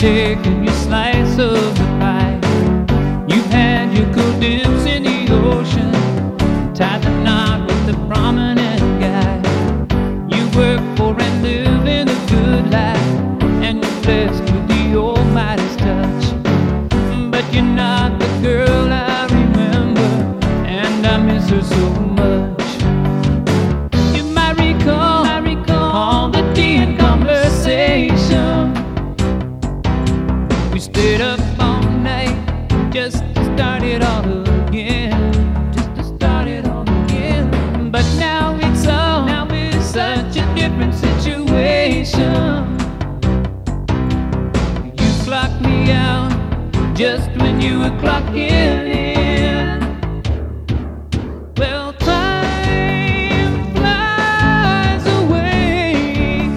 taken your slice of just when you were clocking in. Well, time flies away.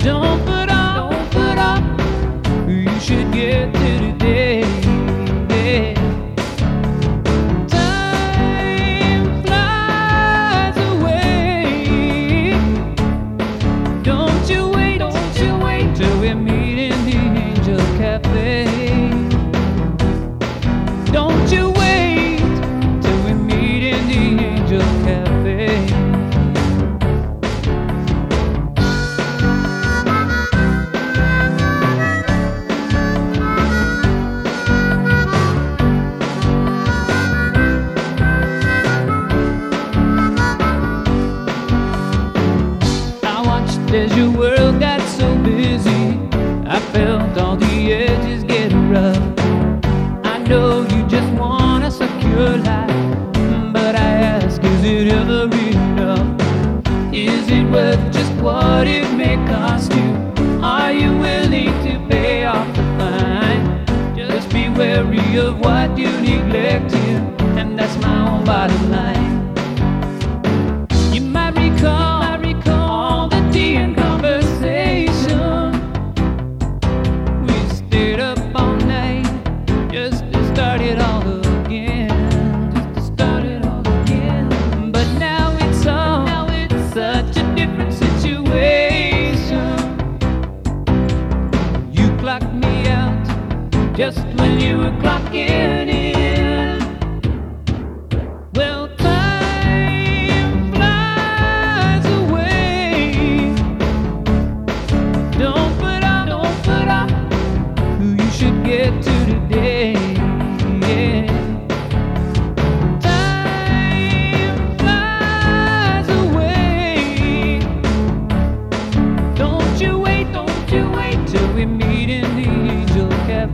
Don't put off, don't put off. You should get to today. Time flies away. Don't you as your world got so busy. I felt all the edges get rough. I know you just want a secure life, but I ask, is it ever enough? Is it worth just what it may cost you? Are you willing to pay off the fine? Just be wary of what you neglect here, and that's my own bottom line.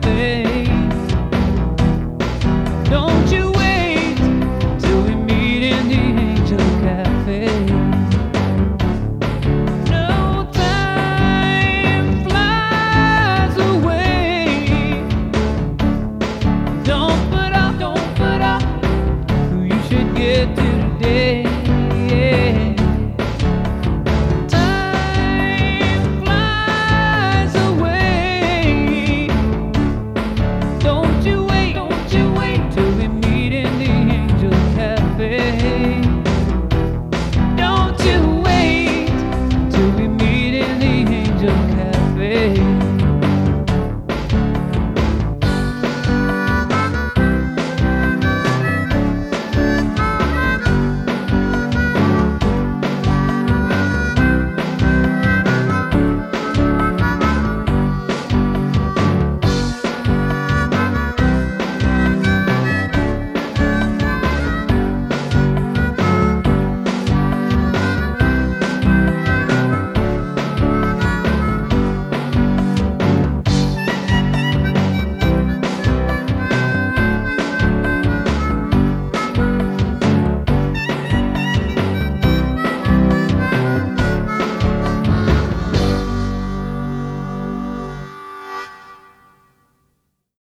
happy